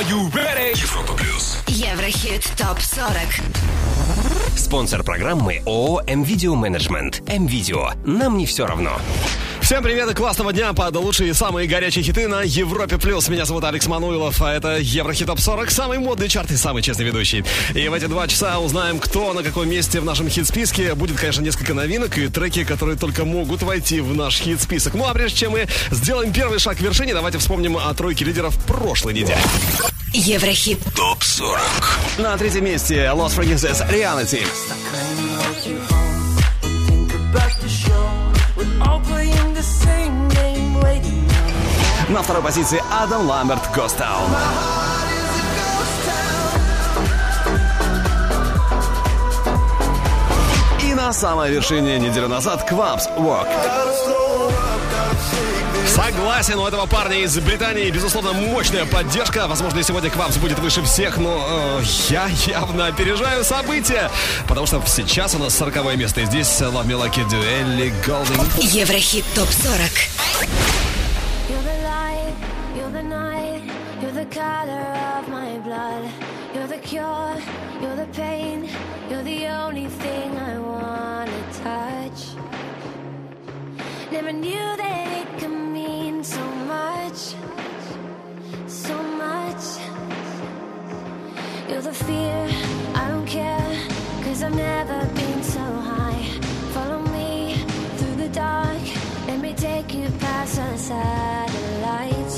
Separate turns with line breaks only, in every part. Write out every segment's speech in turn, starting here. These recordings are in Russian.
Are you ready?
Европа плюс.
Еврохит ТОП-40
Спонсор программы ООО «М-Видео Менеджмент». «М-Видео». Нам не все равно.
Всем привет и классного дня под лучшие и самые горячие хиты на Европе+. плюс. Меня зовут Алекс Мануилов, а это Еврохит Топ 40, самый модный чарт и самый честный ведущий. И в эти два часа узнаем, кто на каком месте в нашем хит-списке. Будет, конечно, несколько новинок и треки, которые только могут войти в наш хит-список. Ну а прежде чем мы сделаем первый шаг к вершине, давайте вспомним о тройке лидеров прошлой недели.
Еврохит
Топ 40.
На третьем месте Lost Frequencies Reality. На второй позиции Адам Ламберт Ghost Town. И на самой вершине неделю назад Квамс Walk. Согласен, у этого парня из Британии, безусловно, мощная поддержка. Возможно, сегодня Квамс будет выше всех, но э, я явно опережаю события. Потому что сейчас у нас 40 место. И здесь Love Me Like You Голдинг.
Еврохит ТОП-40
knew that it could mean so much, so much. You're the fear, I don't care, cause I've never been so high. Follow me through the dark, let me take you past the satellites.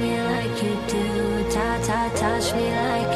Me like you do, ta ta, touch me like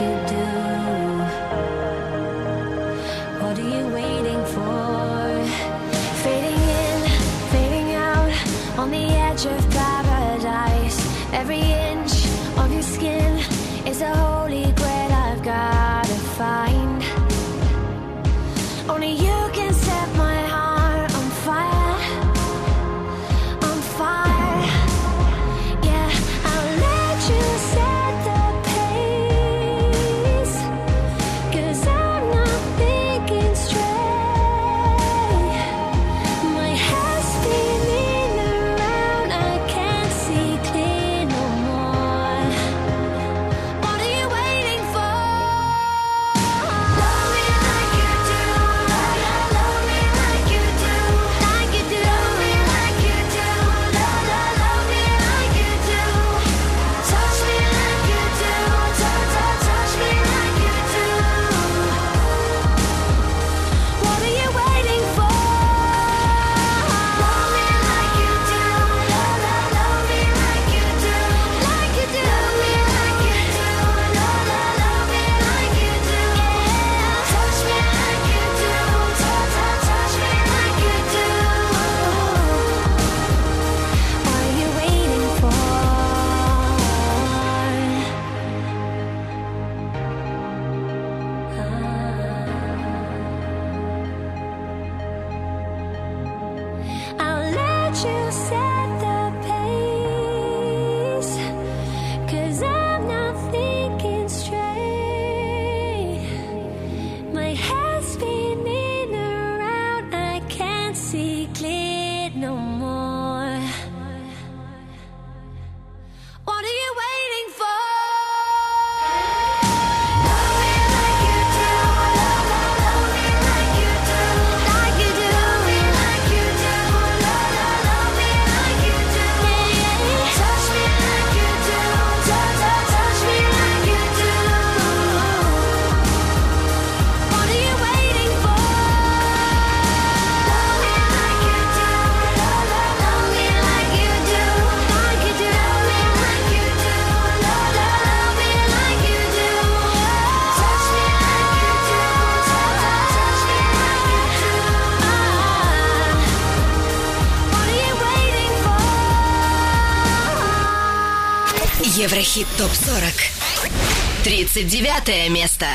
Еврохит ТОП-40 39 место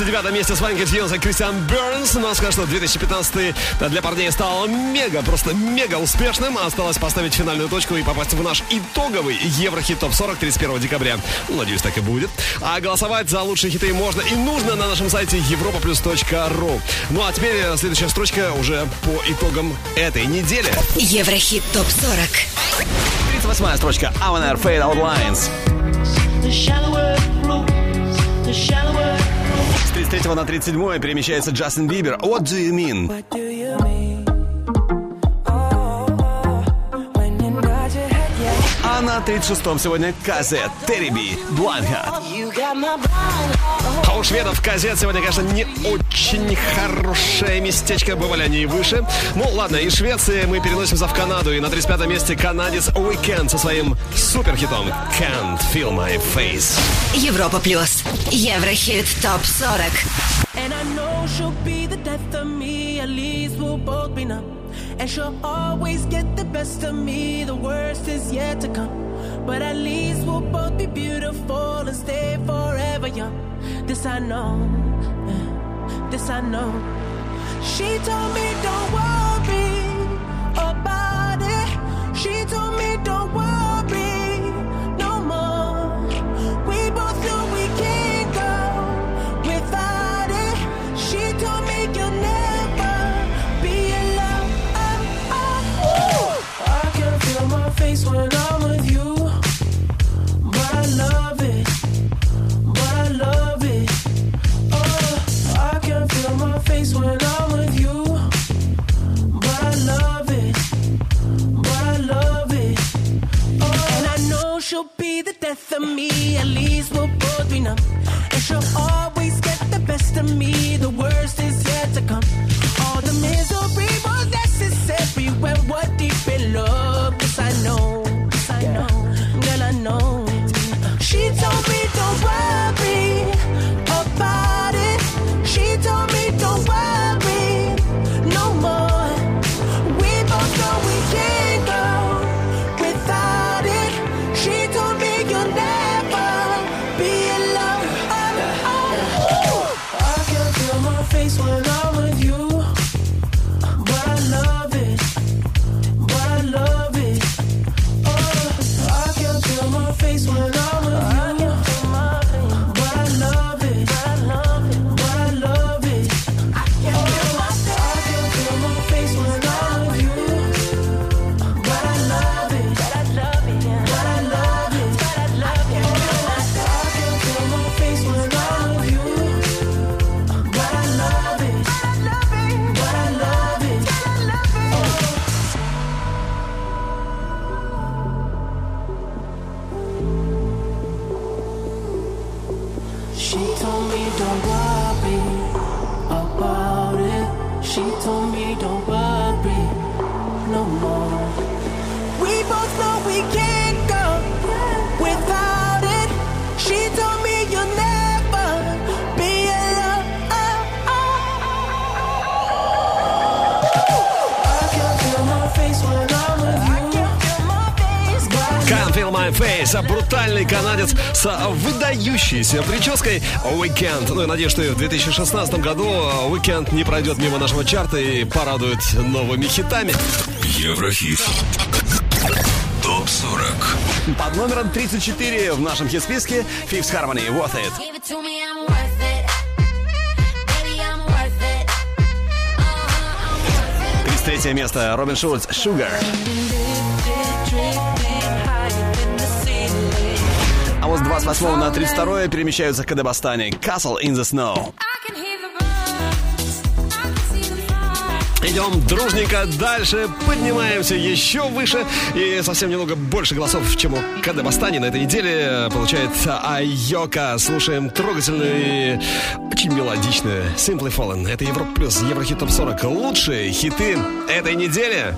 39 месте с вами Гетьюнс и Кристиан Бернс. Ну, скажу, что 2015 для парней стал мега, просто мега успешным. Осталось поставить финальную точку и попасть в наш итоговый Еврохит ТОП 40 31 декабря. Ну, надеюсь, так и будет. А голосовать за лучшие хиты можно и нужно на нашем сайте europaplus.ru. Ну, а теперь следующая строчка уже по итогам этой недели.
Еврохит ТОП-40.
38 строчка. Avanar Fade Out Lines.
The shallower it flows, the shallower
33 на 37 перемещается Джастин Бибер. What do you mean?
What do you mean? Oh, yeah.
А на 36-м сегодня Казет, Терриби, Бланкат. А у шведов Казет сегодня, конечно, не очень хорошее местечко. Бывали они и выше. Ну, ладно, из Швеции мы переносимся в Канаду. И на 35-м месте канадец Weekend со своим суперхитом Can't Feel My Face.
Европа Плюс. Еврохит ТОП-40.
And I know she'll be the death of me, at least we'll both be numb. And she'll always get the best of me, the worst is yet to come. But at least we'll both be beautiful and stay forever young. This I know, this I know. She told me don't worry about it. She told me don't worry me. At least we'll both be numb. And
обзавелись прической Weekend. Ну, я надеюсь, что и в 2016 году а, Weekend не пройдет мимо нашего чарта и порадует новыми хитами.
Еврохит. Топ 40.
Под номером 34 в нашем хит-списке Fifth Harmony Worth It. Третье место Робин Шульц «Sugar». 28 на 32 перемещаются к Дебастане. Castle in the Snow. Идем дружненько дальше, поднимаемся еще выше и совсем немного больше голосов, чем у КД на этой неделе э, получает Айока. Слушаем трогательную очень мелодичную Simply Fallen. Это Европа Плюс, Еврохит Топ 40. Лучшие хиты этой недели.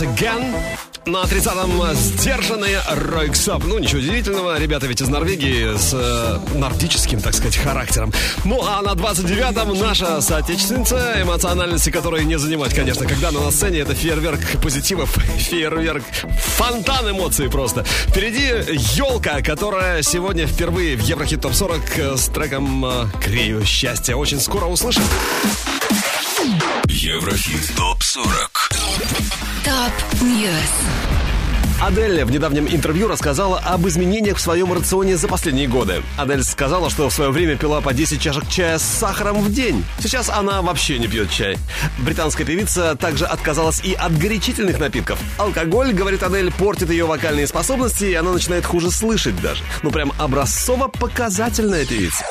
Counts Again. На 30-м сдержанный Ройксоп. Ну, ничего удивительного, ребята ведь из Норвегии с э, нордическим, так сказать, характером. Ну, а на 29-м наша соотечественница, эмоциональности которой не занимать, конечно, когда она на сцене, это фейерверк позитивов, фейерверк, фонтан эмоций просто. Впереди елка, которая сегодня впервые в Еврохит Топ 40 с треком э, «Крею счастья». Очень скоро услышим.
Еврохит ТОП-40.
Top News.
Адель в недавнем интервью рассказала об изменениях в своем рационе за последние годы. Адель сказала, что в свое время пила по 10 чашек чая с сахаром в день. Сейчас она вообще не пьет чай. Британская певица также отказалась и от горячительных напитков. Алкоголь, говорит Адель, портит ее вокальные способности, и она начинает хуже слышать даже. Ну прям образцово-показательная певица.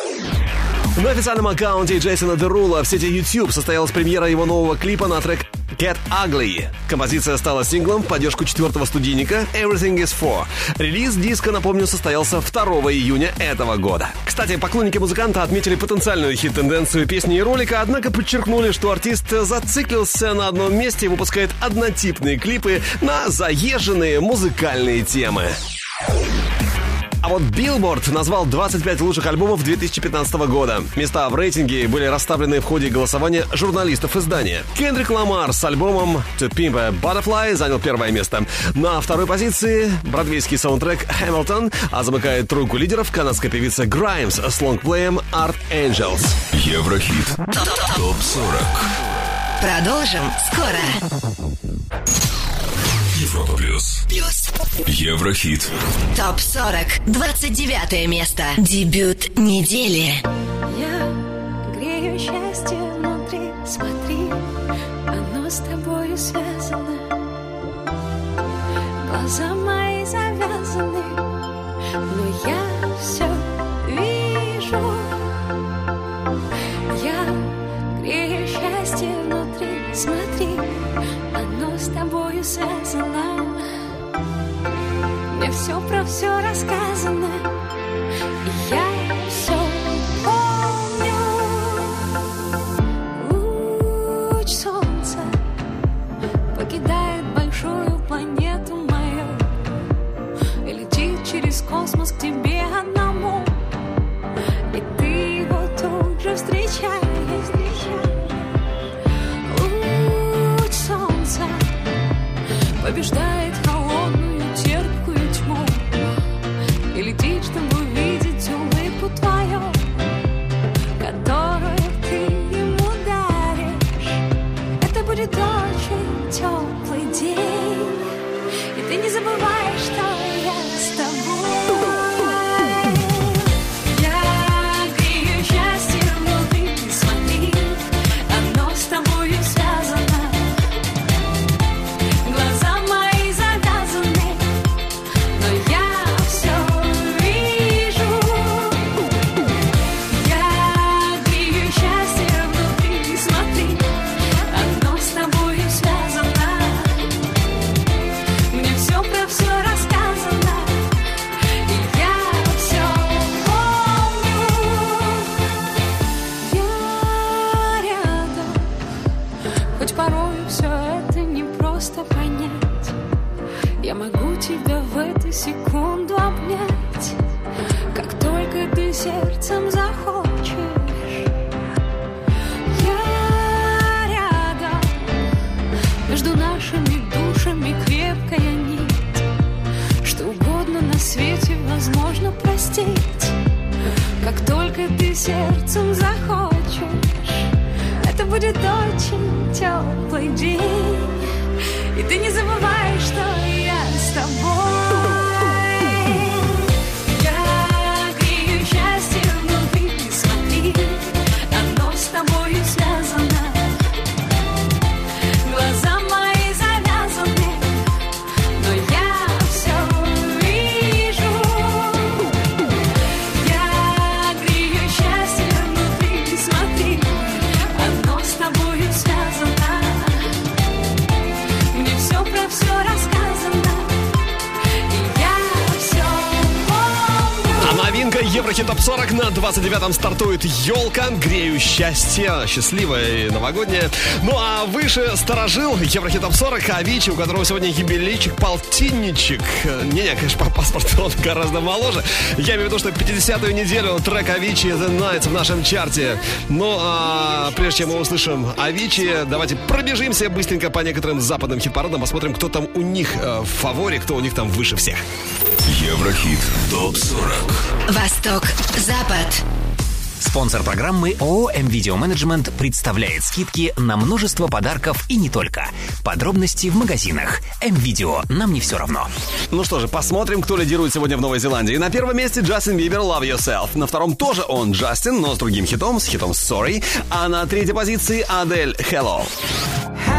На официальном аккаунте Джейсона Дерула в сети YouTube состоялась премьера его нового клипа на трек Get Ugly. Композиция стала синглом в поддержку четвертого студийника Everything is For. Релиз диска, напомню, состоялся 2 июня этого года. Кстати, поклонники музыканта отметили потенциальную хит-тенденцию песни и ролика, однако подчеркнули, что артист зациклился на одном месте и выпускает однотипные клипы на заезженные музыкальные темы. А вот Billboard назвал 25 лучших альбомов 2015 года. Места в рейтинге были расставлены в ходе голосования журналистов издания. Кендрик Ламар с альбомом To Pimp a Butterfly занял первое место. На второй позиции бродвейский саундтрек Hamilton, а замыкает тройку лидеров канадская певица Grimes с лонгплеем Art Angels.
Еврохит ТОП-40.
Продолжим скоро.
Европа Плюс.
Плюс.
Еврохит.
Топ 40. 29 место. Дебют недели.
Я грею счастье внутри, смотри, оно с тобою связано. Глаза мои завязаны, но я связано. Мне все про все рассказано. Побеждает Только ты сердцем захочешь. Это будет очень теплый день. И ты не забывай,
Еврохит Топ 40 на 29-м стартует елка. Грею счастье, счастливое и новогоднее. Ну а выше сторожил Еврохит Топ 40 Авичи, у которого сегодня юбилейчик, полтинничек. Не-не, конечно, по паспорту он гораздо моложе. Я имею в виду, что 50-ю неделю трек Авичи The Nights в нашем чарте. Ну а прежде чем мы услышим Авичи, давайте пробежимся быстренько по некоторым западным хит-парадам, посмотрим, кто там у них э, в фаворе, кто у них там выше всех.
Еврохит ТОП-40
Восток, Запад.
Спонсор программы ООО «М-Видео Менеджмент» представляет скидки на множество подарков и не только. Подробности в магазинах. М-Видео. Нам не все равно.
Ну что же, посмотрим, кто лидирует сегодня в Новой Зеландии. На первом месте Джастин Бибер «Love Yourself». На втором тоже он Джастин, но с другим хитом, с хитом «Sorry». А на третьей позиции Адель «Hello».
Hello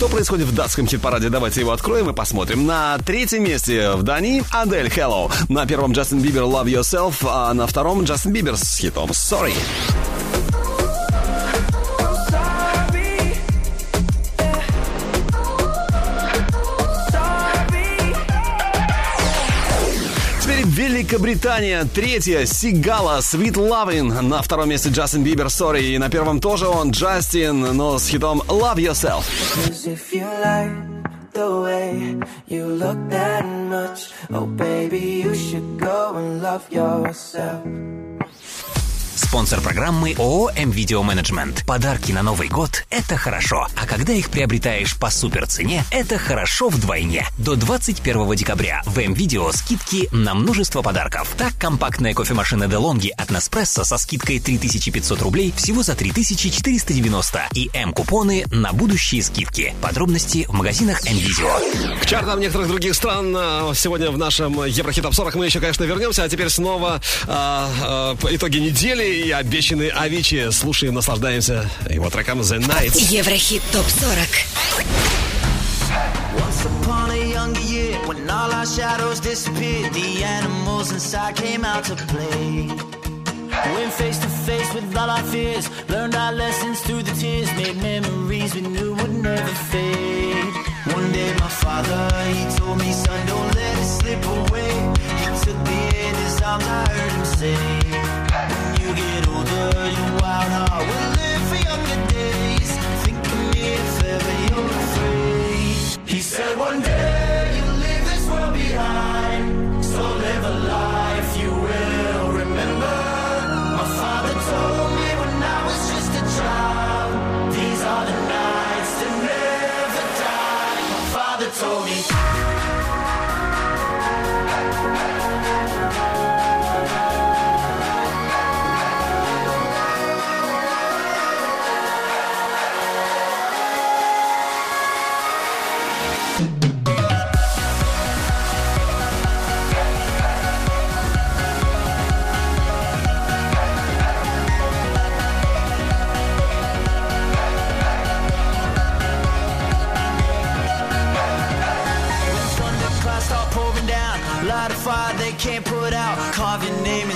Что происходит в датском хит-параде? Давайте его откроем и посмотрим. На третьем месте в Дании Адель «Hello». На первом Джастин Бибер «Love Yourself», а на втором Джастин Бибер с хитом «Sorry». Великобритания. Третья Сигала Sweet Lovin'. На втором месте Джастин Бибер «Sorry». И на первом тоже он Джастин, но с хитом «Love Yourself».
Oh baby, you should go and love yourself.
Спонсор программы ООО «М-Видео Менеджмент». Подарки на Новый год – это хорошо. А когда их приобретаешь по супер цене, это хорошо вдвойне. До 21 декабря в М-Видео скидки на множество подарков. Так, компактная кофемашина DeLonghi от Nespresso со скидкой 3500 рублей всего за 3490 и М-купоны на будущие скидки. Подробности в магазинах М-Видео.
К чартам некоторых других стран а, сегодня в нашем Еврохит Топ 40 мы еще, конечно, вернемся, а теперь снова а, а, итоги недели и обещанный Авичи. Слушаем, наслаждаемся его треком The Nights.
Еврохит ТОП-40.
Once upon a younger year, when all our shadows disappeared, the animals inside came out to play. Went face to face with all our fears, learned our lessons through the tears, made memories we knew would never fade. One day my father, he told me, son, don't let it slip away. He took me in his arms, I heard him say, said one day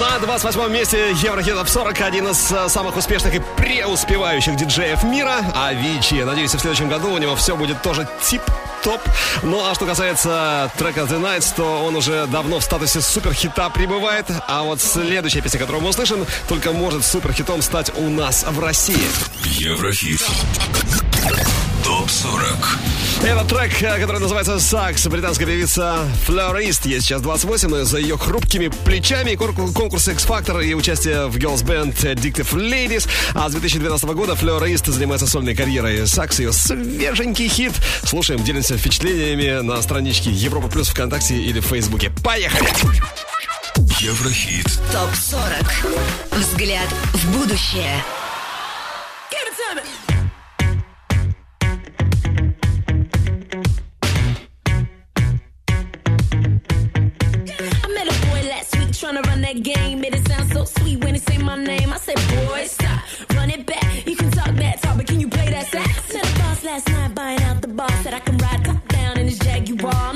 На 28 месте Еврохит Топ 40 один из э, самых успешных и преуспевающих диджеев мира. Авичи. Надеюсь, в следующем году у него все будет тоже топ. Ну а что касается трека The Nights, то он уже давно в статусе суперхита пребывает. А вот следующая песня, которую мы услышим, только может суперхитом стать у нас в России.
Еврохит. Топ 40.
Это трек, э, который называется «Сакс». Британская певица Флорист. Ей сейчас 28, но за ее хрупкими плечами конкурс X-Factor и участие в girls band Addictive Ladies. А с 2012 года Флорист занимается сольной карьерой. «Сакс» ее свеженький хит. Слушаем, делимся впечатлениями на страничке Европа Плюс ВКонтакте или в Фейсбуке. Поехали!
Еврохит.
Топ-40. Взгляд в будущее.
game. Made it sound so sweet when it say my name. I said, boy, stop, run it back. You can talk that talk, but can you play that sax? Tell the boss last night buying out the boss that I can ride top down in his Jaguar.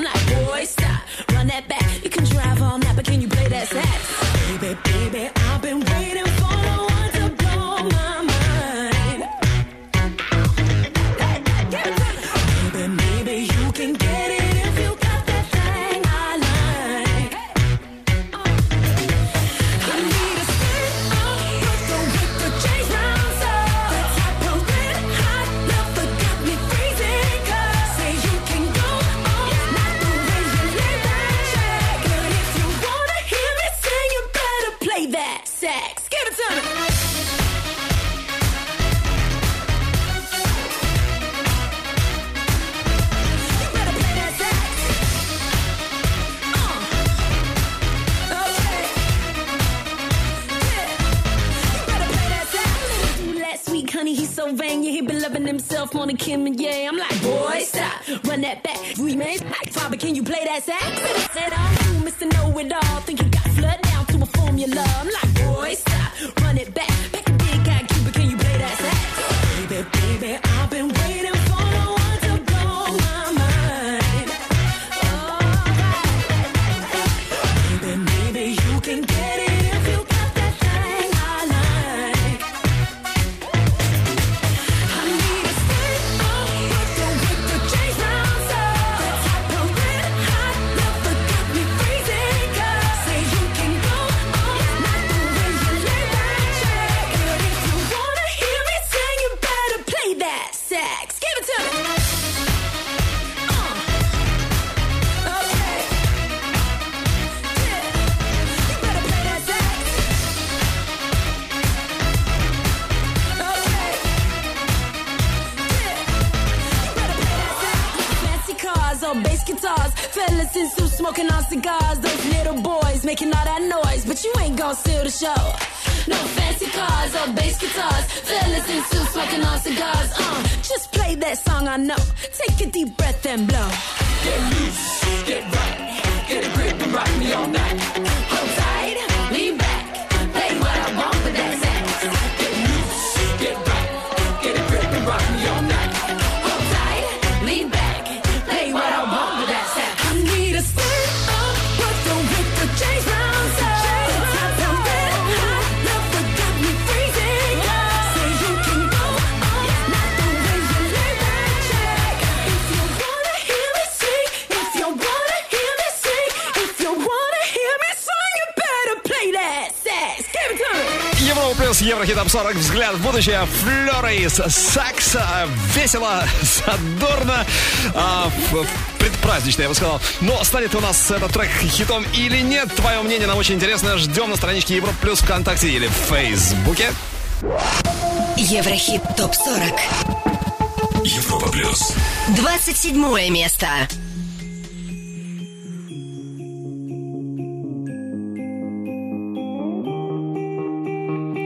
будущее Флорис Сакса, Весело, задорно, а, предпразднично, я бы сказал. Но станет у нас этот трек хитом или нет? Твое мнение нам очень интересно. Ждем на страничке Европа Плюс ВКонтакте или в Фейсбуке.
Еврохит ТОП-40
Европа Плюс
27 место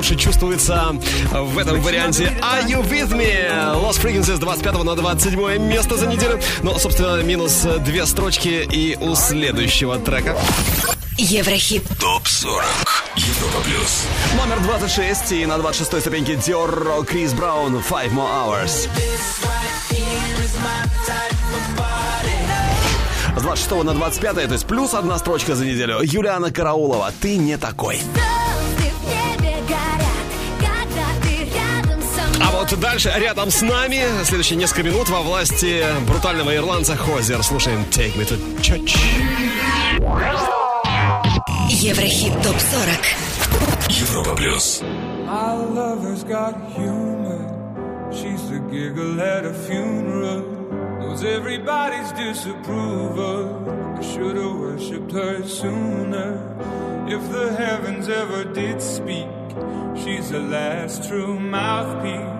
Лучше чувствуется в этом варианте Are You With Me? Lost Frequencies 25 на 27 место за неделю. Ну, собственно, минус две строчки и у следующего трека.
Еврохит.
ТОП 40. Европа плюс.
Номер 26 и на 26 ступеньке Диор Крис Браун Five More Hours. С 26 на 25, то есть плюс одна строчка за неделю. Юлиана Караулова, ты не такой. А вот дальше, рядом с нами, следующие несколько минут во власти брутального ирландца Хозер. Слушаем Take Me to Church.
Еврохит ТОП-40.
Европа плюс.
My lover's got humor. She's the giggle at a funeral. Knows everybody's disapproval. I should have worshipped her sooner. If the heavens ever did speak, she's the last true mouthpiece.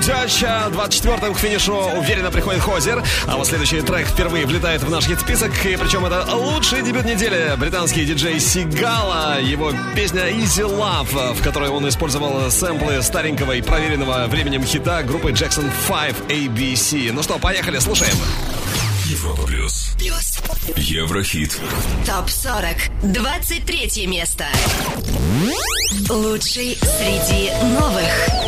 Judge. 24-м к финишу уверенно приходит Хозер. А вот следующий трек впервые влетает в наш хит-список. И причем это лучший дебют недели. Британский диджей Сигала. Его песня Easy Love, в которой он использовал сэмплы старенького и проверенного временем хита группы Jackson 5 ABC. Ну что, поехали, слушаем.
Европа плюс.
Плюс.
Еврохит.
ТОП-40. 23 место. Лучший среди новых.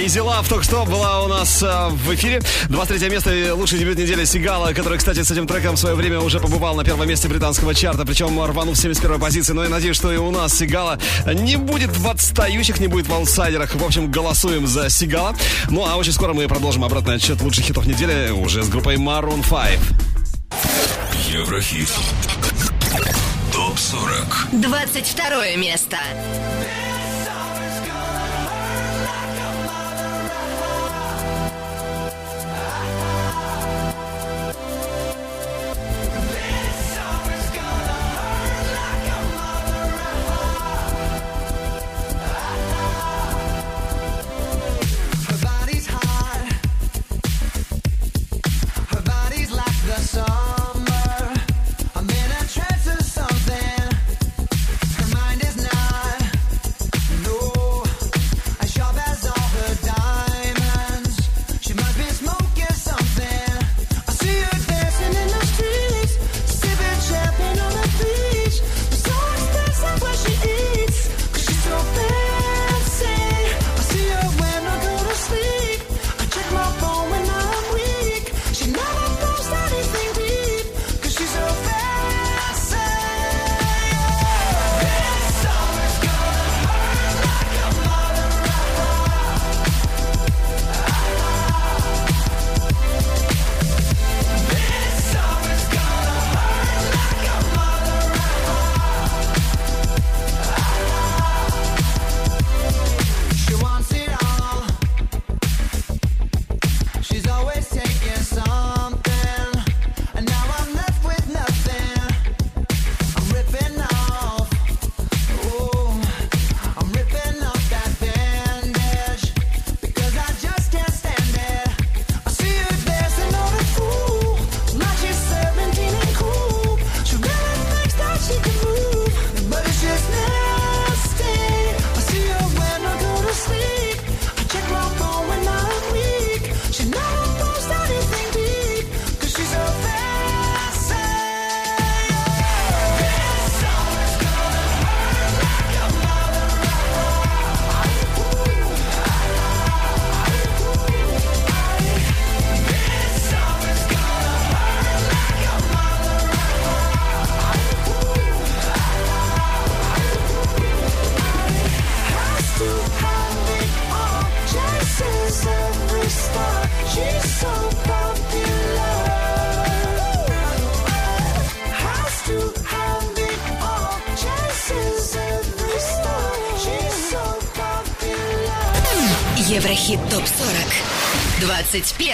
Easy Love
только что была у нас э, в эфире. 23 место и лучший дебют недели Сигала, который, кстати, с этим треком в свое время уже побывал на первом месте британского чарта, причем рванув с 71 позиции. Но я надеюсь, что и у нас Сигала не будет в отстающих, не будет в аутсайдерах. В общем, голосуем за Сигала. Ну, а очень скоро мы продолжим обратный отчет лучших хитов недели уже с группой Maroon 5.
Еврохит. Топ-40.
22 место.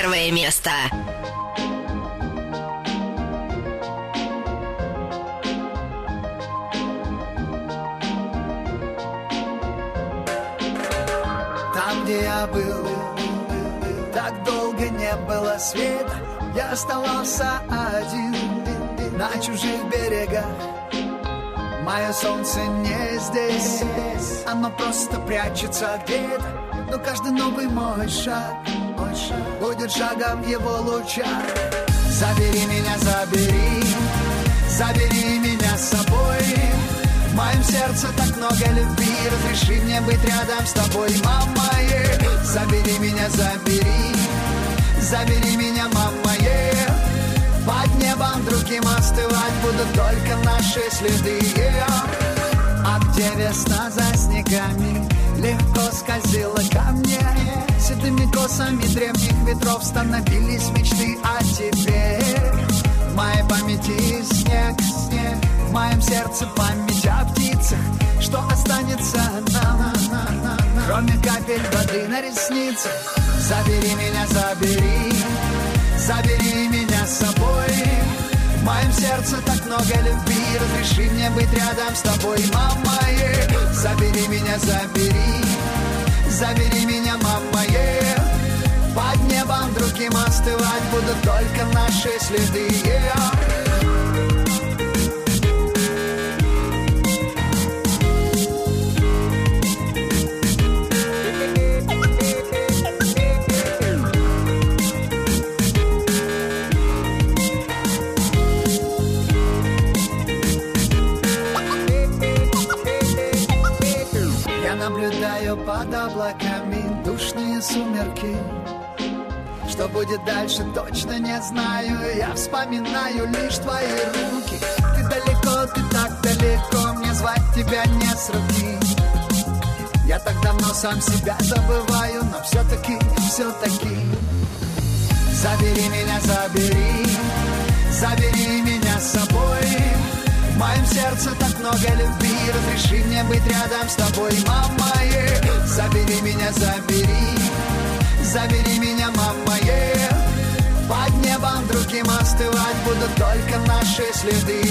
21 место.
Там, где я был, так долго не было света. Я оставался один на чужих берегах. Мое солнце не здесь, оно просто прячется где-то. Но каждый новый мой шаг будет шагом в его лучах. Забери меня, забери, забери меня с собой. В моем сердце так много любви, разреши мне быть рядом с тобой, мама. е. Забери меня, забери, забери меня, мама. е. Под небом другим остывать будут только наши следы. е. А где весна за снегами легко скользила ко мне Седыми косами древних ветров становились мечты А теперь в моей памяти снег, снег В моем сердце память о птицах. Что останется? Нам, Кроме капель воды на ресницах. Забери меня, забери Забери меня с собой. В моем сердце так много любви. Разреши мне быть рядом с тобой, мама е. Забери меня, забери Забери меня, мама е. Под небом другим остывать будут только наши следы. Я наблюдаю под облаками душные сумерки. Что будет дальше, точно не знаю. Я вспоминаю лишь твои руки. Ты далеко, ты так далеко Мне звать тебя не сравнить Я так давно сам себя забываю Но все-таки, все-таки Забери меня, забери. Забери меня с собой. В моем сердце так много любви. Разреши мне быть рядом с тобой, мама. Е. Забери меня, забери Забери меня, мама е. Под небом другим остывать Будут только наши следы.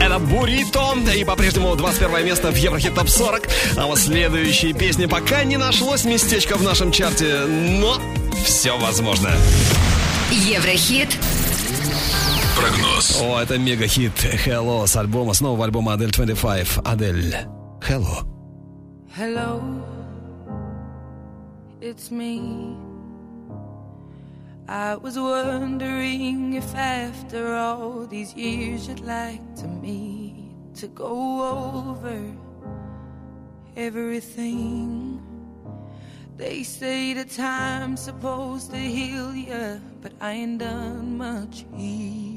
Это Бурито. И по-прежнему 21 место в Еврохит Топ 40. А вот следующие песни пока не нашлось местечко в нашем чарте. Но все возможно.
Еврохит.
Прогноз.
О, это мега-хит Hello с альбома, с нового альбома Адель 25. Адель. Hello.
Hello, it's me. I was wondering if after all these years you'd like to meet to go over everything. They say the time's supposed to heal you, but I ain't done much healing.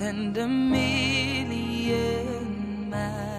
and a million miles.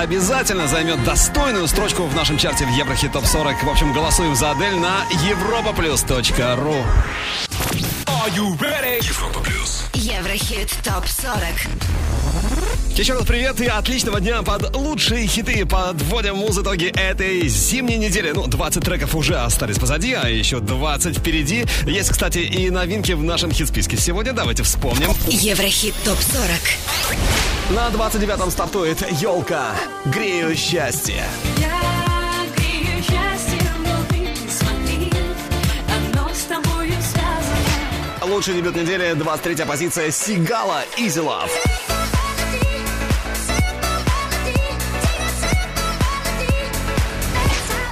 Обязательно займет достойную строчку в нашем чарте в Еврохит Топ 40. В общем, голосуем за Адель на europaplus.ru.
Европа плюс.
Еврохит топ 40.
Еще раз привет и отличного дня под лучшие хиты. Подводим муз итоги этой зимней недели. Ну, 20 треков уже остались позади, а еще 20 впереди. Есть, кстати, и новинки в нашем хит-списке. Сегодня давайте вспомним.
Еврохит ТОП-40
На 29-м стартует елка. Грею счастье. Лучший дебют недели, 23-я позиция Сигала Easy Love.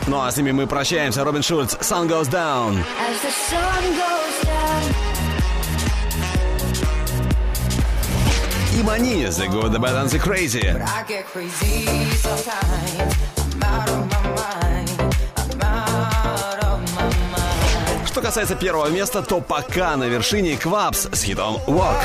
Ну а с ними мы прощаемся. Робин Шульц, Sun Goes Down.
As the sun goes down.
И Мани, The Good, The Bad and The Crazy.
I get crazy sometimes. I'm out of my mind. I'm out of my mind.
Что касается первого места, то пока на вершине Квапс с хитом Walk.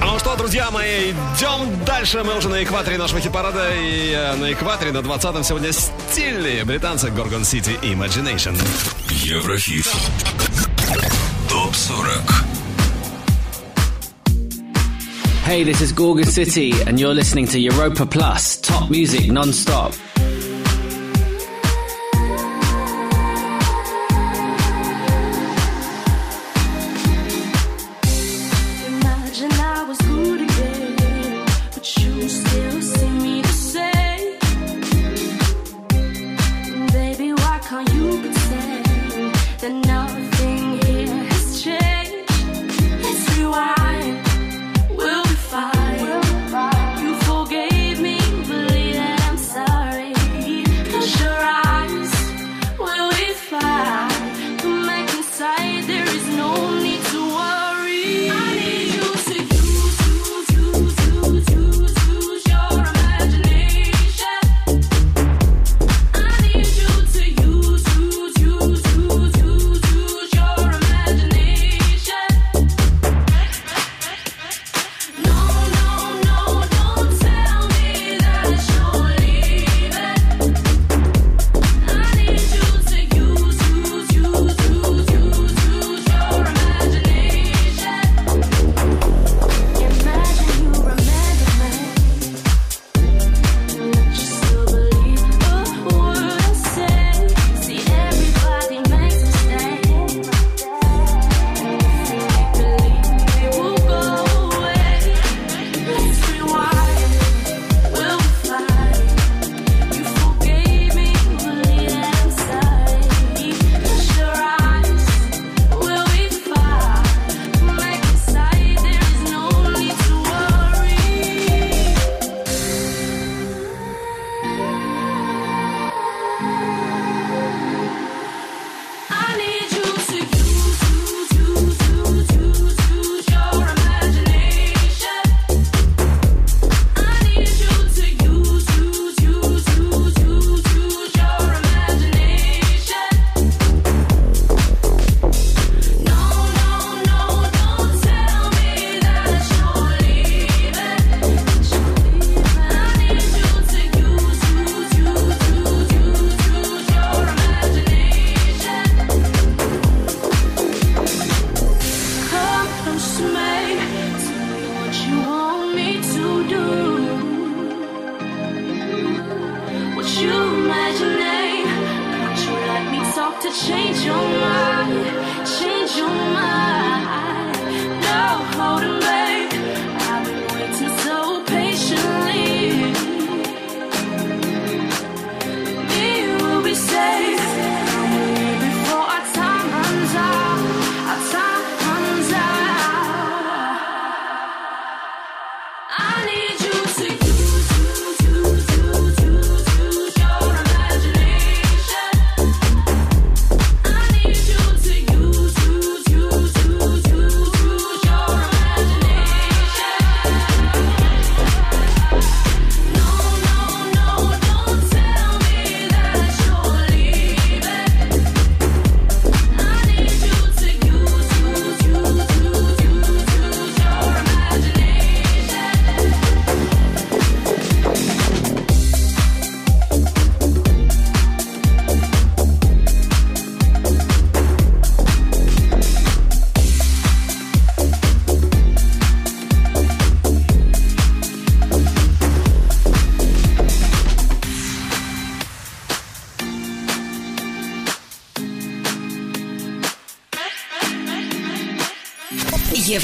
Ну что, друзья мои, идем дальше. Мы уже на экваторе нашего хит-парада. И э, на экваторе на 20-м сегодня стильные британцы Gorgon City Imagination.
Еврохит.
Hey, this is Gorgon City, and you're listening to Europa Plus, top music non-stop.
Imagine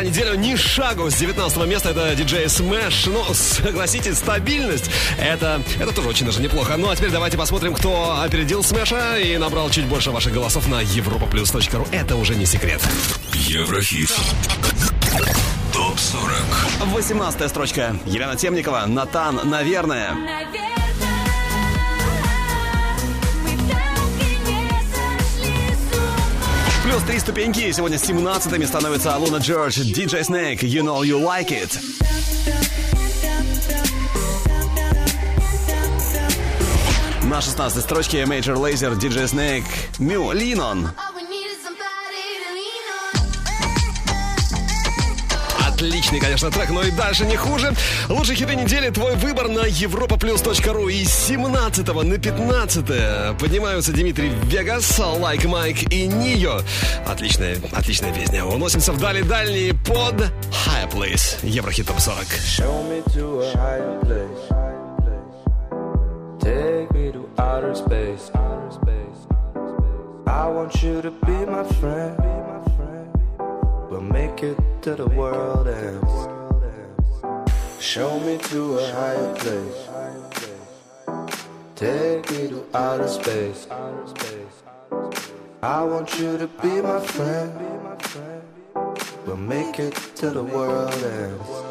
За неделю ни шагу с 19 места. Это диджей Smash. Ну, согласитесь, стабильность. Это, это тоже очень даже неплохо. Ну, а теперь давайте посмотрим, кто опередил Смеша и набрал чуть больше ваших голосов на europaplus.ru. Это уже не секрет.
Еврохит. Топ 40.
18 строчка. Елена Темникова. Натан, наверное. Плюс три ступеньки. Сегодня 17 становится Луна Джордж, DJ Snake, You Know You Like It. На 16 строчке Major Lazer, DJ Snake, Mew, Lean On. Отличный, конечно, трек, но и дальше не хуже. Лучшие хиты недели, твой выбор на europaplus.ru. И с 17 на 15 поднимаются Дмитрий Вегас, Лайк Майк и Нио. Отличная, отличная песня. Уносимся вдали дальние под High Place. Еврохит Топ 40.
Show me to a higher place. Take me to outer space. I want you to be my friend. We'll make it to the world ends. Show me to a higher place. Take me to outer space. I want you to be my friend. We'll make it to the world ends.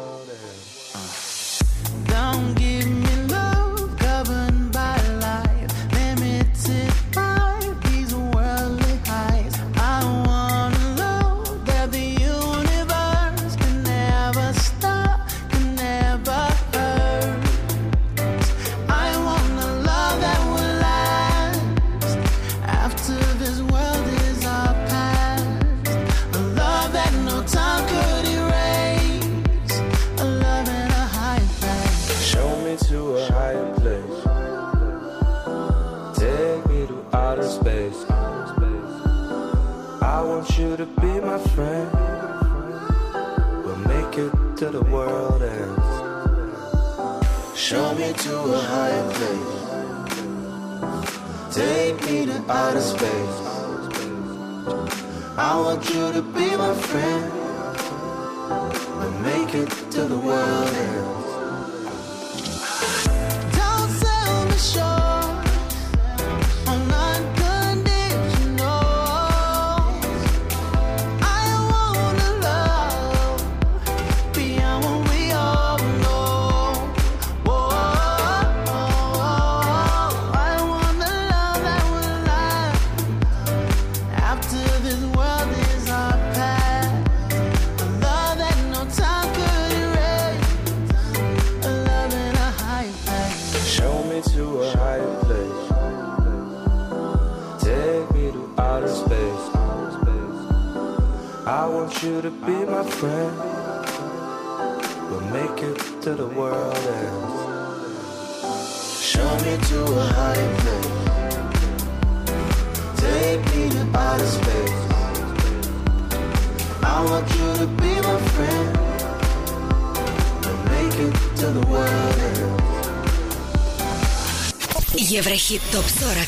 Еврохит ТОП-40.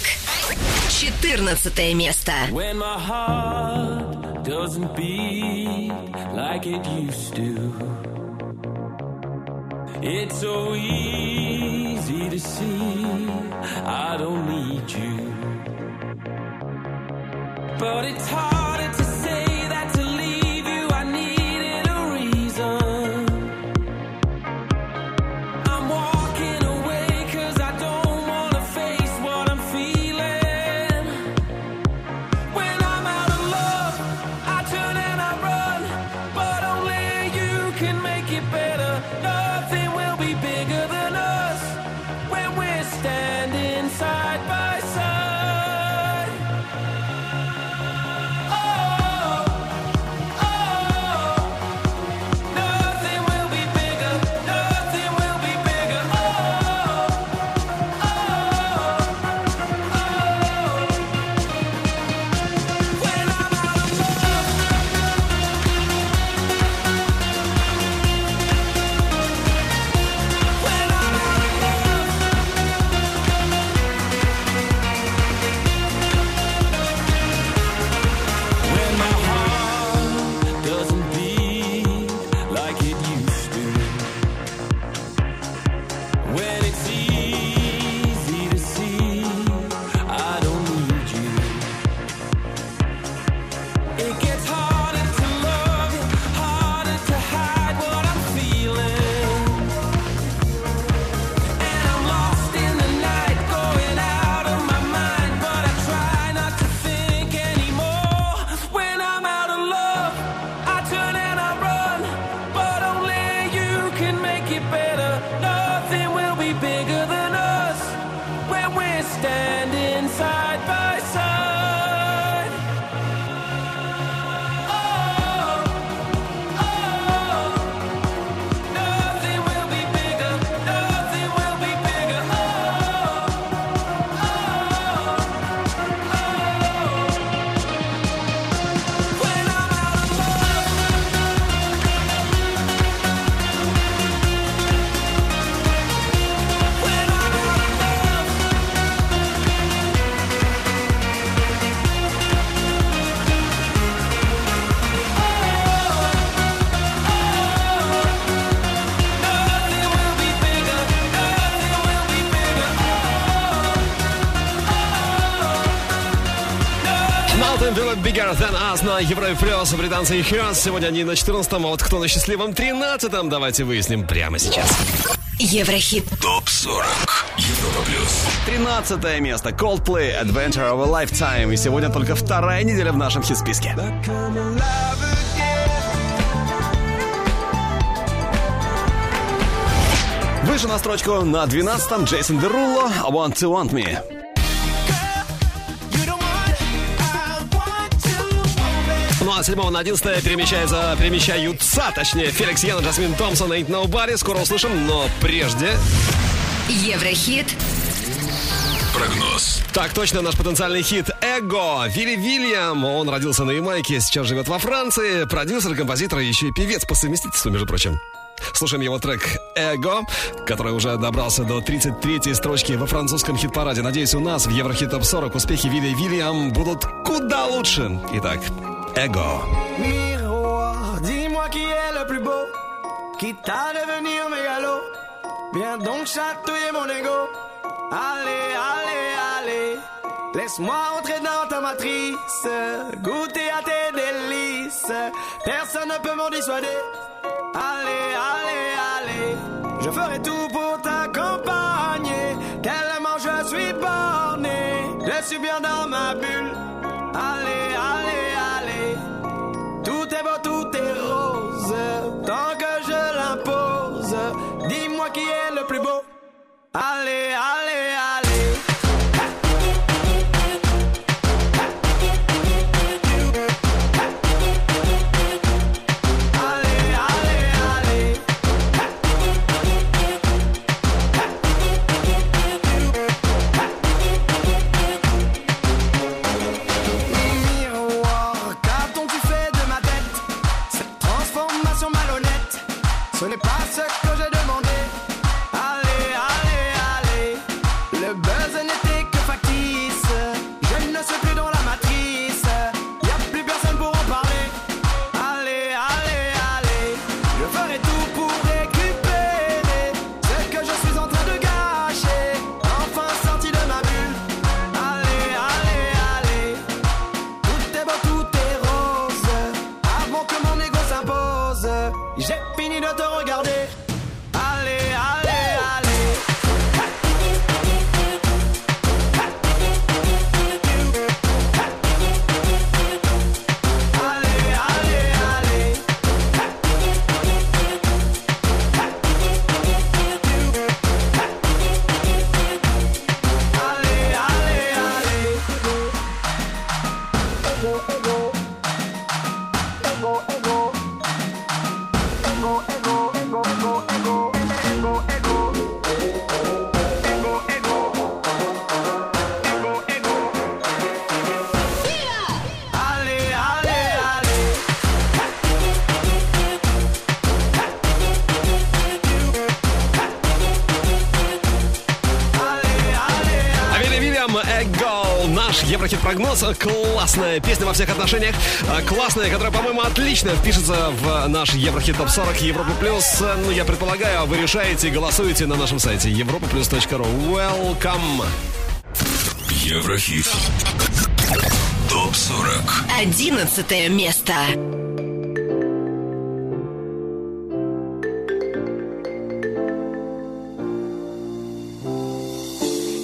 14 место.
When my heart doesn't beat like it used to It's so easy to see I don't need you But it's
hard сейчас на Европе Плюс британцы и Хёрс. Сегодня они на 14 а вот кто на счастливом 13-м, давайте выясним прямо сейчас.
Еврохит.
Топ-40. Европа Плюс.
13 место. Coldplay Adventure of a Lifetime. И сегодня только вторая неделя в нашем хит-списке. Выше на строчку на 12-м Джейсон Дерулло «Want to Want Me». 7 на 11 перемещается, перемещаются, точнее, Феликс Ян, Джасмин Томпсон, Ain't Nobody. Скоро услышим, но прежде...
Еврохит
прогноз.
Так точно, наш потенциальный хит «Эго» Вилли Вильям. Он родился на Ямайке, сейчас живет во Франции. Продюсер, композитор и еще и певец по совместительству, между прочим. Слушаем его трек «Эго», который уже добрался до 33-й строчки во французском хит-параде. Надеюсь, у нас в Еврохит Топ 40 успехи Вилли Вильям будут куда лучше. Итак, Ego.
Miroir, dis-moi qui est le plus beau, quitte à devenir mégalo. Viens donc chatouiller mon ego. Allez, allez, allez. Laisse-moi entrer dans ta matrice, goûter à tes délices. Personne ne peut m'en dissuader. Allez, allez, allez. Je ferai tout pour
ta Ale, ale. Наш Еврохит-прогноз. Классная песня во всех отношениях. А, Классная, которая, по-моему, отлично впишется в наш Еврохит ТОП-40 Европа Плюс. Ну, я предполагаю, вы решаете и голосуете на нашем сайте europaplus.ru. Welcome!
Еврохит. Топ 40.
Одиннадцатое место.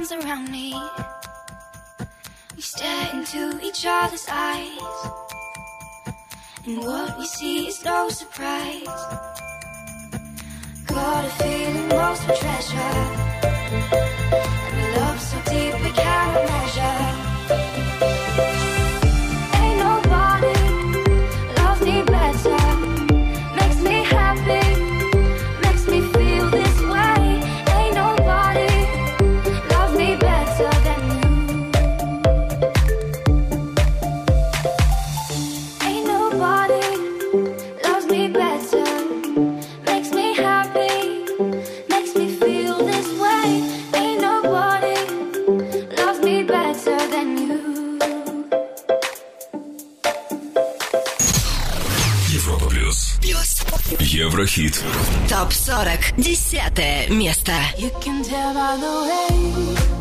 Charms around me. We stare into each other's eyes. And what we see is no surprise. Got a feeling most of treasure.
Еврохит.
ТОП 40. Десятое место.
You can tell by the way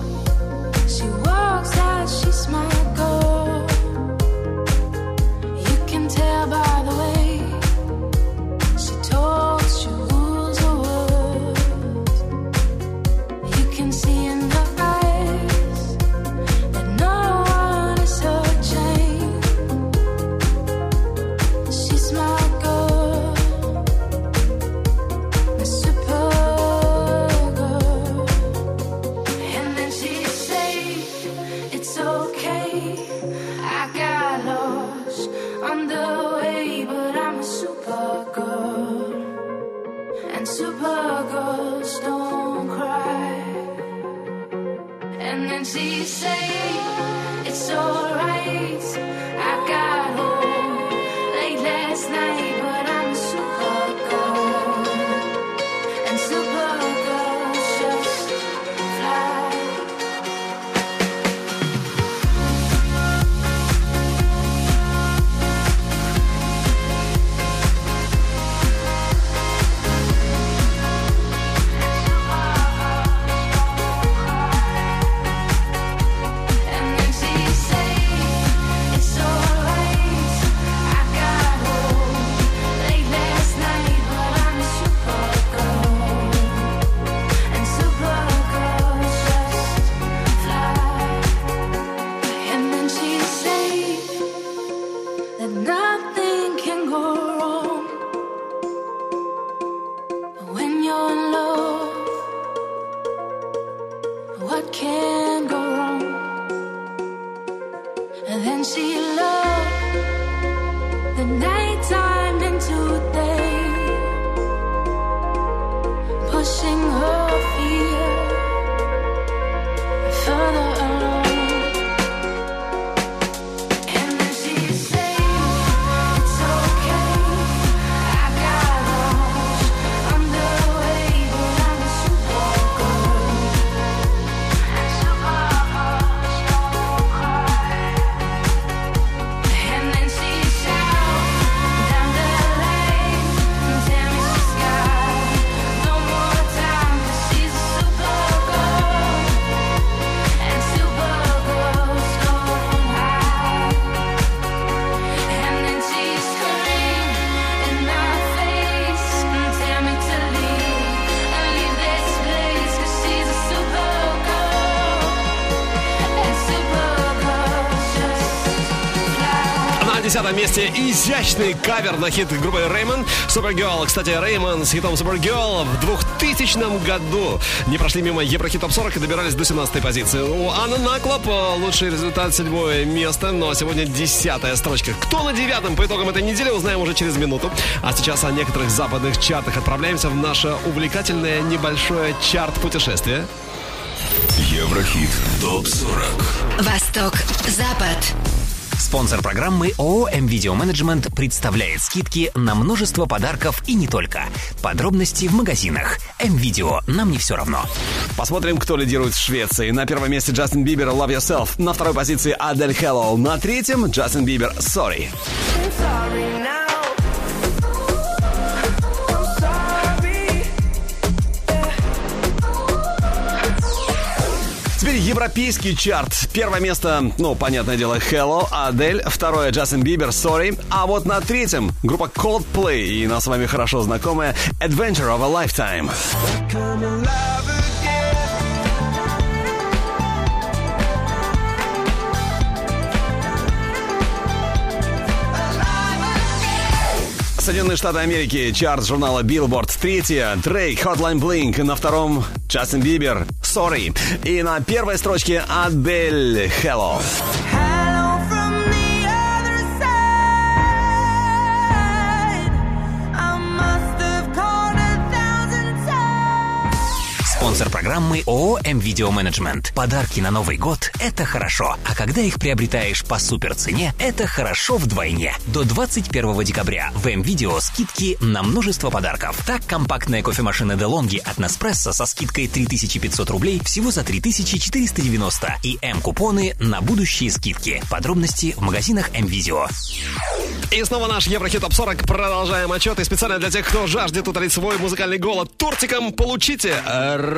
десятом месте изящный кавер на хит группы Реймон Supergirl. Кстати, Реймон с хитом Supergirl в 2000 году не прошли мимо Еврохит Топ 40 и добирались до 17 позиции. У Анны Наклоп э, лучший результат седьмое место, но сегодня десятая строчка. Кто на девятом по итогам этой недели, узнаем уже через минуту. А сейчас о некоторых западных чартах отправляемся в наше увлекательное небольшое чарт-путешествие.
Еврохит ТОП 40.
Восток. Запад.
Спонсор программы ООО «М-Видео Менеджмент» представляет скидки на множество подарков и не только. Подробности в магазинах. М-Видео. Нам не все равно.
Посмотрим, кто лидирует в Швеции. На первом месте Джастин Бибер «Love Yourself». На второй позиции Адель Hello. На третьем Джастин Бибер «Sorry».
sorry now.
Европейский чарт. Первое место, ну, понятное дело, Hello, Адель. Второе, Джастин Бибер, Sorry. А вот на третьем группа Coldplay и нас с вами хорошо знакомая Adventure of a Lifetime. Соединенные Штаты Америки, чарт журнала Billboard. Третье, Дрейк, Hotline Blink. На втором, Джастин Бибер, Sorry. И на первой строчке Адель, Hello.
Hello
Спонсор программы ООО «М-Видео Менеджмент». Подарки на Новый год – это хорошо. А когда их приобретаешь по суперцене, это хорошо вдвойне. До 21 декабря в М-Видео скидки на множество подарков. Так, компактная кофемашина DeLonghi от Nespresso со скидкой 3500 рублей всего за 3490 и М-купоны на будущие скидки. Подробности в магазинах М-Видео.
И снова наш Еврохит Топ 40. Продолжаем отчет. И специально для тех, кто жаждет утолить свой музыкальный голод тортиком, получите.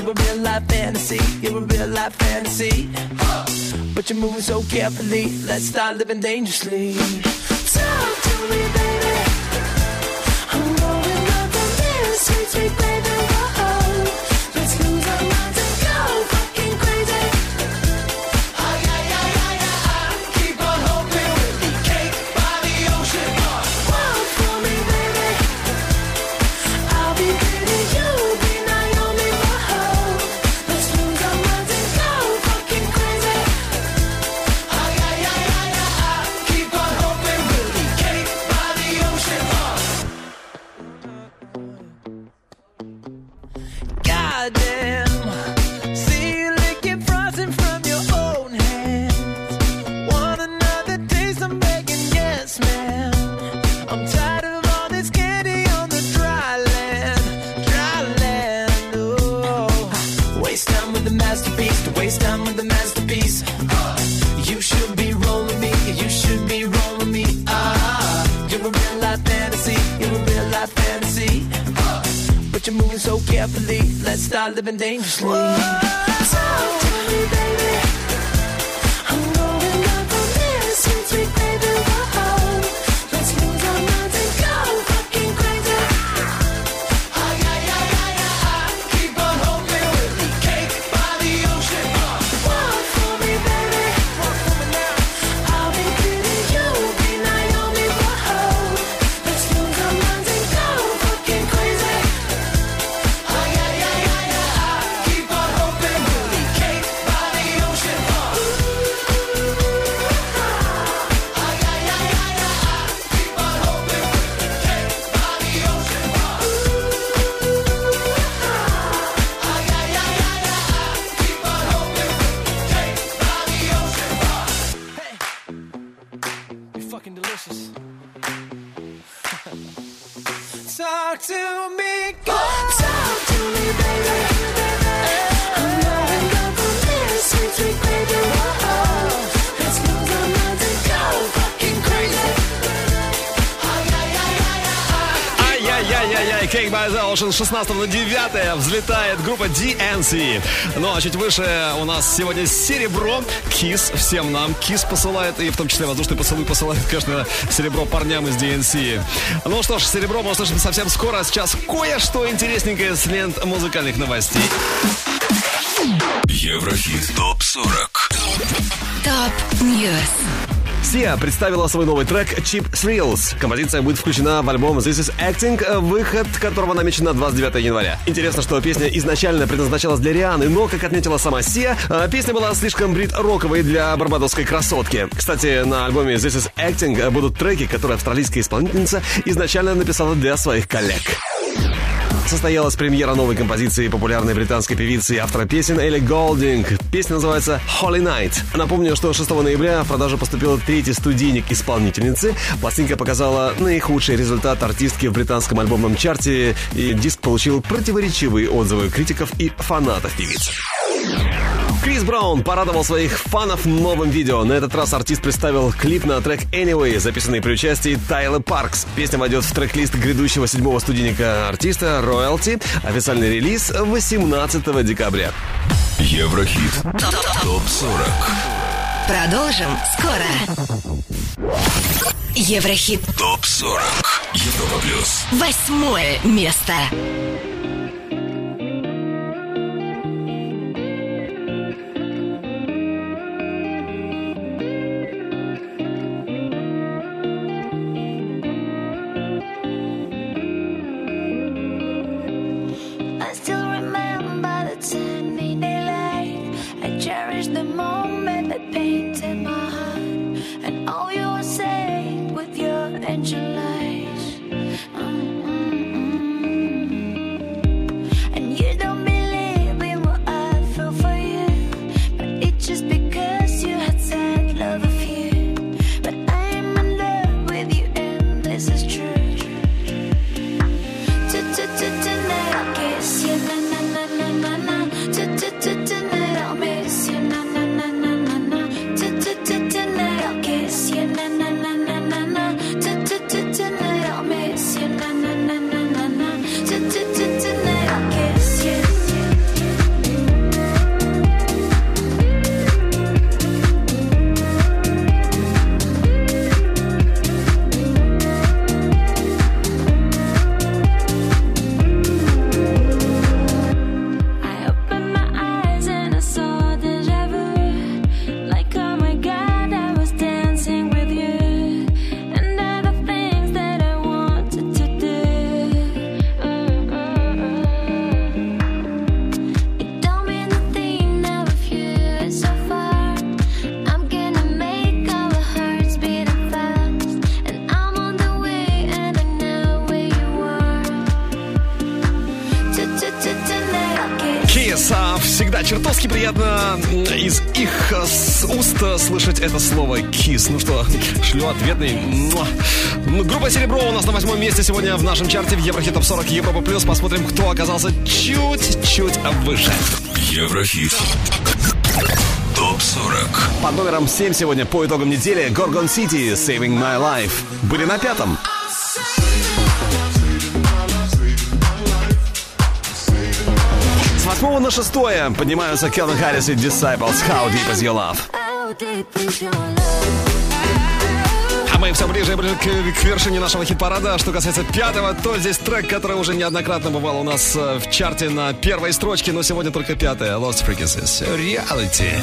you're a real life fantasy, you're a real life fantasy. But you're moving so carefully, let's start living dangerously. Talk to me, baby. I'm going up on this, sweet, sweet baby. Living dangerously. Talk
16 на 9 взлетает группа DNC. Ну а чуть выше у нас сегодня серебро. Кис всем нам. Кис посылает, и в том числе воздушный поцелуй посылает, конечно, серебро парням из DNC. Ну что ж, серебро мы услышим совсем скоро. А сейчас кое-что интересненькое с лент музыкальных новостей.
Еврохит ТОП-40
Топ
Sia представила свой новый трек Cheap Thrills. Композиция будет включена в альбом This Is Acting, выход которого намечен на 29 января. Интересно, что песня изначально предназначалась для Рианы, но, как отметила сама Сия, э, песня была слишком брит-роковой для барбадосской красотки. Кстати, на альбоме This Is Acting будут треки, которые австралийская исполнительница изначально написала для своих коллег.
Состоялась премьера новой композиции популярной британской певицы и автора песен Элли Голдинг. Песня называется Holy Night. Напомню, что 6 ноября в продажу поступил третий студийник исполнительницы. Пластинка показала наихудший результат артистки в британском альбомном чарте, и диск получил противоречивые отзывы критиков и фанатов певицы. Крис Браун порадовал своих фанов новым видео. На этот раз артист представил клип на трек Anyway, записанный при участии Тайла Паркс. Песня войдет в трек-лист грядущего седьмого студийника артиста Royalty. Официальный релиз 18 декабря.
Еврохит. Топ-40.
Продолжим скоро. Еврохит.
Топ-40. Европа плюс.
Восьмое место.
Это слово кис. Ну что, шлю ответный. муа. Группа Серебро у нас на восьмом месте сегодня в нашем чарте в Еврохит Топ 40 Европа Плюс. Посмотрим, кто оказался чуть-чуть выше.
Еврохит. Топ-40.
Под номером 7 сегодня по итогам недели Gorgon City Saving My Life были на пятом. С восьмого на шестое поднимаются Келвин Харрис и Disciples How Deep Is Your Love. А мы все ближе и ближе к, к вершине нашего хит-парада. Что касается пятого, то здесь трек, который уже неоднократно бывал у нас э, в чарте на первой строчке, но сегодня только пятая. Lost Frequencies. Reality.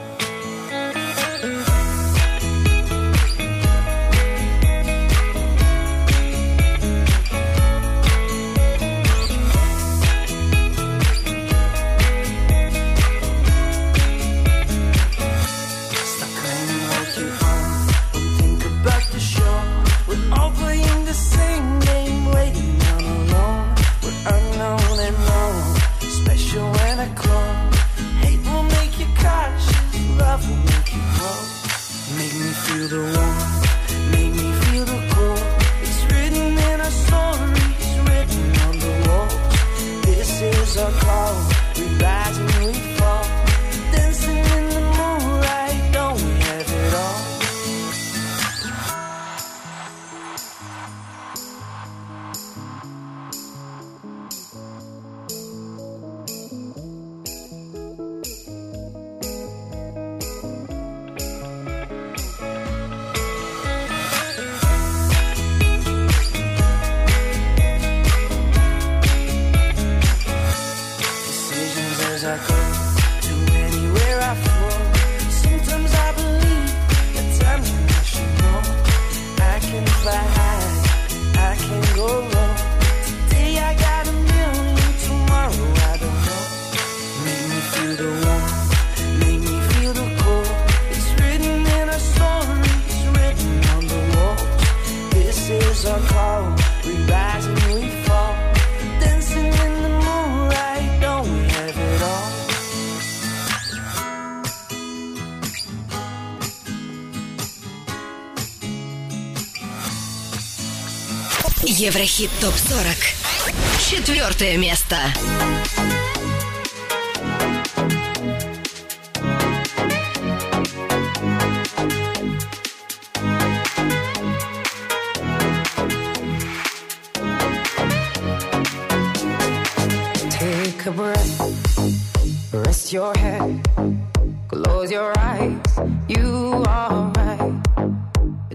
Еврохит ТОП-40. Четвертое место.
Take a breath, rest your head, close your eyes. You are right.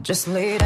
Just lay down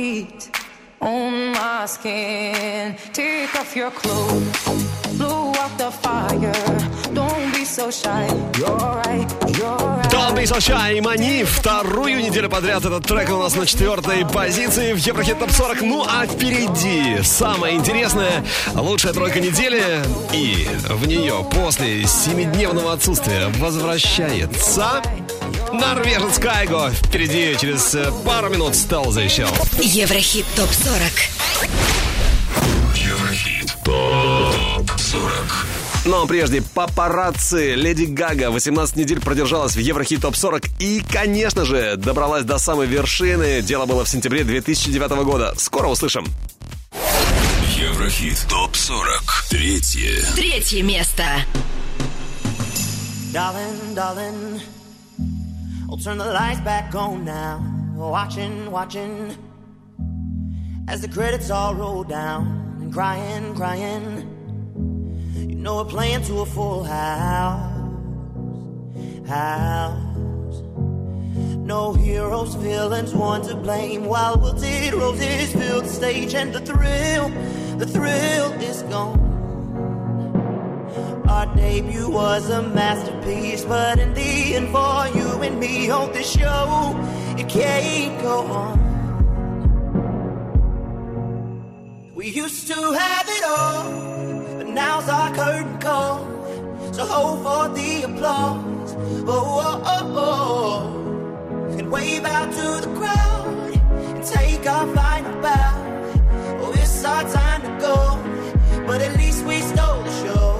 heat on my skin? Take off your clothes, blow out the fire. Don't be so shy. You're right, you're right. Don't
и Мани. Вторую неделю подряд этот трек у нас на четвертой позиции в Еврохит Топ 40. Ну а впереди самое интересное, лучшая тройка недели. И в нее после семидневного отсутствия возвращается норвежец Кайго. Впереди через э, пару минут стал за еще.
Еврохит ТОП-40.
Еврохит ТОП 40.
Но прежде, папарацци Леди Гага 18 недель продержалась в Еврохит Топ 40 и, конечно же, добралась до самой вершины. Дело было в сентябре 2009 года. Скоро услышим.
Еврохит ТОП 40. Третье.
Третье место.
Darling, darling, I'll turn the lights back on now. Watching, watching, as the credits all roll down and crying, crying. You know we're playing to a full house, house. No heroes, villains, one to blame. While wilted roses fill the stage, and the thrill, the thrill is gone. Our debut was a masterpiece, but in the end, for you and me on this show, it can't go on. We used to have it all, but now's our curtain call. So hold for the applause. Oh, oh, oh, oh. And wave out to the crowd and take our final bow. Oh, it's our time to go, but at least we stole the show.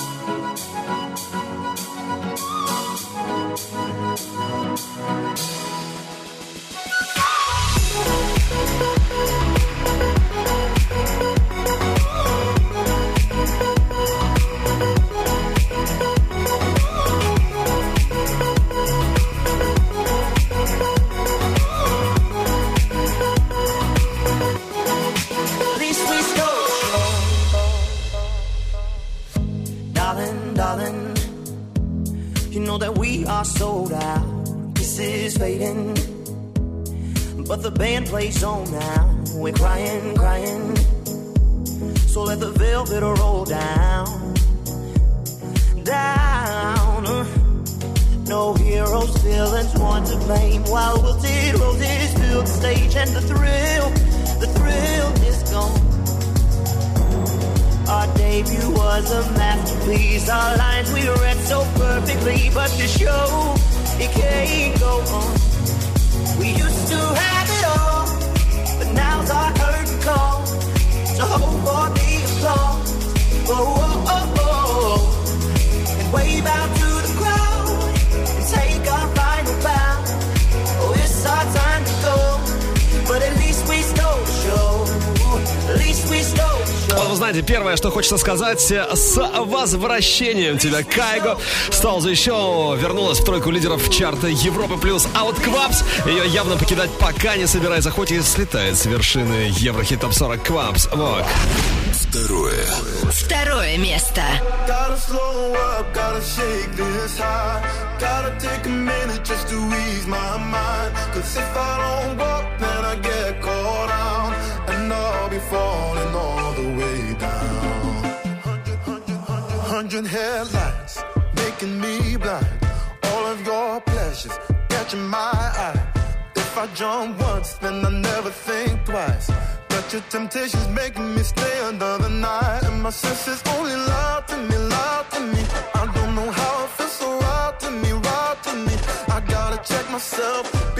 Э, с возвращением тебя, Кайго. Стал еще вернулась в тройку лидеров чарта Европы плюс. А вот Квапс ее явно покидать пока не собирается, хоть и слетает с вершины Еврохит Топ 40 Квапс. Вот.
Второе.
Второе место.
Cause if I don't walk, then I get caught out. And I'll be falling all hundred, headlights making me blind. All of your pleasures catching my eye. If I jump once, then I never think twice. But your temptation's making me stay another night. And my senses only lie to me, lie to me. I don't know how it feels so right to me, right to me. I gotta check myself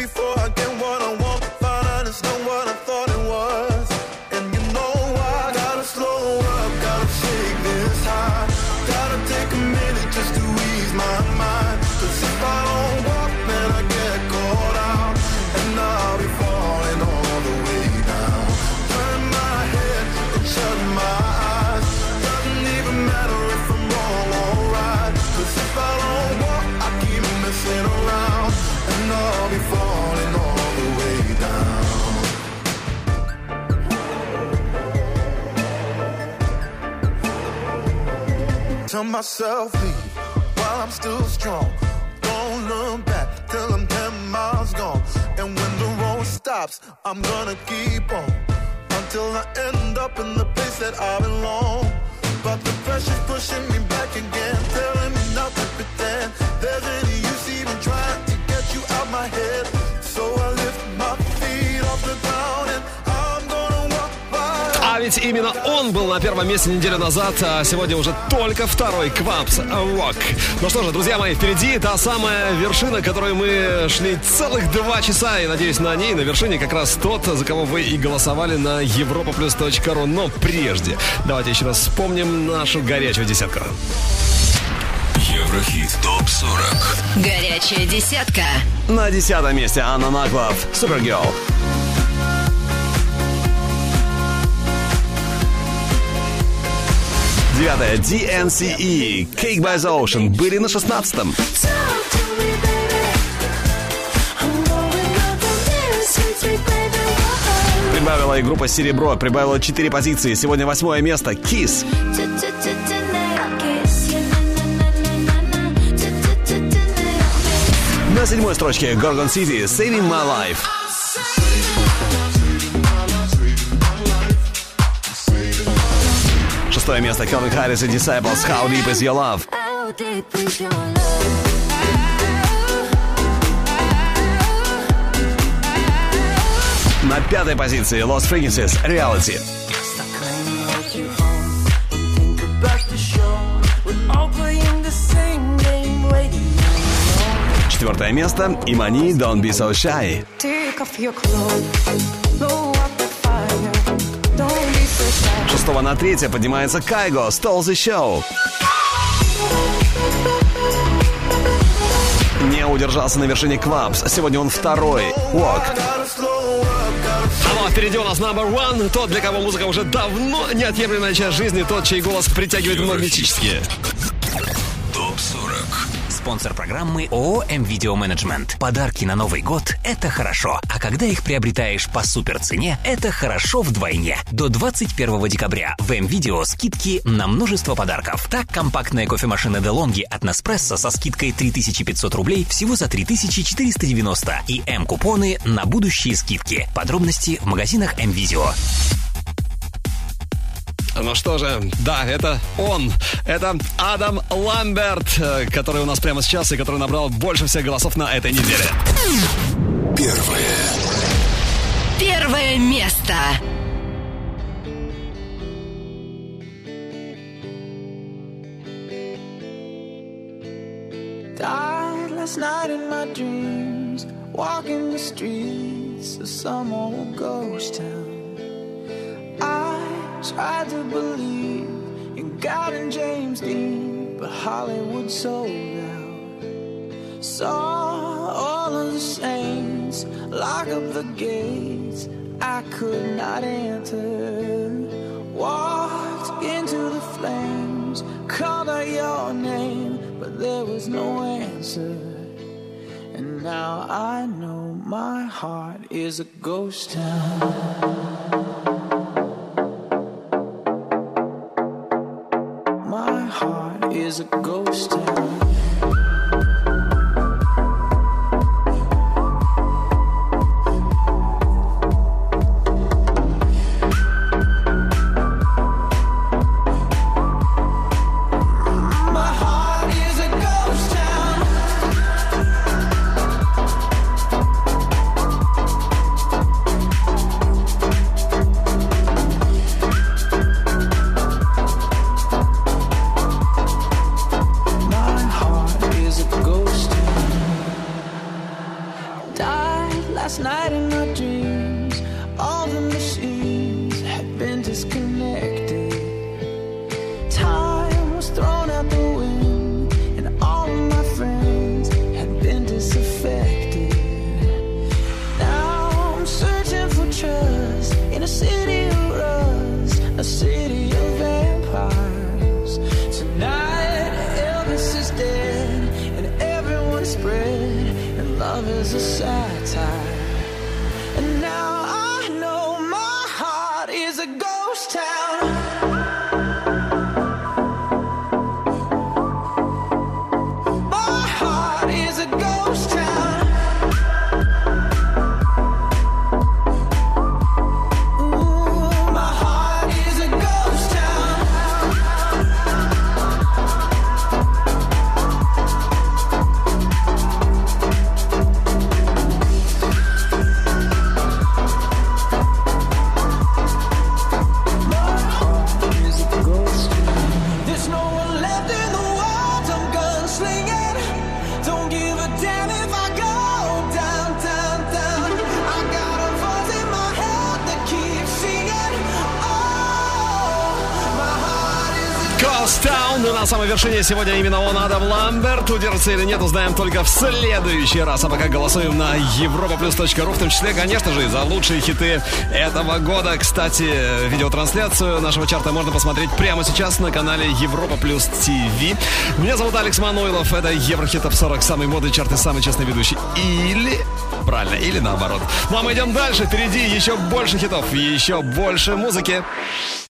Tell myself leave while I'm still strong. Don't look back till I'm 10 miles gone. And when the road stops, I'm gonna keep on until I end up in the place that I belong. But the pressure's pushing me back again, telling me not to pretend there's any use even trying to get you out my head. So I lift my feet off the ground and
А ведь именно он был на первом месте неделю назад, а сегодня уже только второй Квапс Walk. Ну что же, друзья мои, впереди та самая вершина, которой мы шли целых два часа, и надеюсь, на ней, на вершине как раз тот, за кого вы и голосовали на europaplus.ru. Но прежде, давайте еще раз вспомним нашу горячую десятку.
Еврохит ТОП 40.
Горячая десятка.
На десятом месте Анна Наглов, Супергерл. Девятое, DNCE, Cake by the Ocean, были на шестнадцатом. Прибавила и группа Серебро, прибавила 4 позиции. Сегодня восьмое место, Kiss. На седьмой строчке Gorgon City, Saving My Life. Шестое место Calvin Harris и Disciples, How Deep Is Your Love. На пятой позиции Lost Frequencies, Reality. Четвертое место Имани Don't Be So Shy. Шестого на третье поднимается Кайго, Stole the Show. Не удержался на вершине Квапс. Сегодня он второй. Walk. А ну, а впереди у нас number one. Тот, для кого музыка уже давно неотъемлемая часть жизни. Тот, чей голос притягивает магнетически.
ТОП 40.
Спонсор программы ООО «М-Видео Менеджмент». Подарки на Новый год – это хорошо. А когда их приобретаешь по суперцене, это хорошо вдвойне. До 21 декабря в М-Видео скидки на множество подарков. Так, компактная кофемашина DeLonghi от Nespresso со скидкой 3500 рублей всего за 3490 и М-купоны на будущие скидки. Подробности в магазинах М-Видео.
Ну что же, да, это он. Это Адам Ламберт, э, который у нас прямо сейчас и который набрал больше всех голосов на этой неделе.
Первое.
Первое место.
Last night in my dreams, walking the streets of some old ghost town. Tried to believe in God and James Dean, but Hollywood sold out. Saw all of the saints lock up the gates I could not enter. Walked into the flames, called out your name, but there was no answer. And now I know my heart is a ghost town. there's a
ghost Вершине сегодня именно он, Адам Ламберт. Удержится или нет, узнаем только в следующий раз. А пока голосуем на europaplus.ru, в том числе, конечно же, за лучшие хиты этого года. Кстати, видеотрансляцию нашего чарта можно посмотреть прямо сейчас на канале Европа Плюс ТВ. Меня зовут Алекс Мануилов. Это Еврохит Топ 40, самый модный чарт и самый честный ведущий. Или, правильно, или наоборот. Ну а мы идем дальше. Впереди еще больше хитов, еще больше музыки.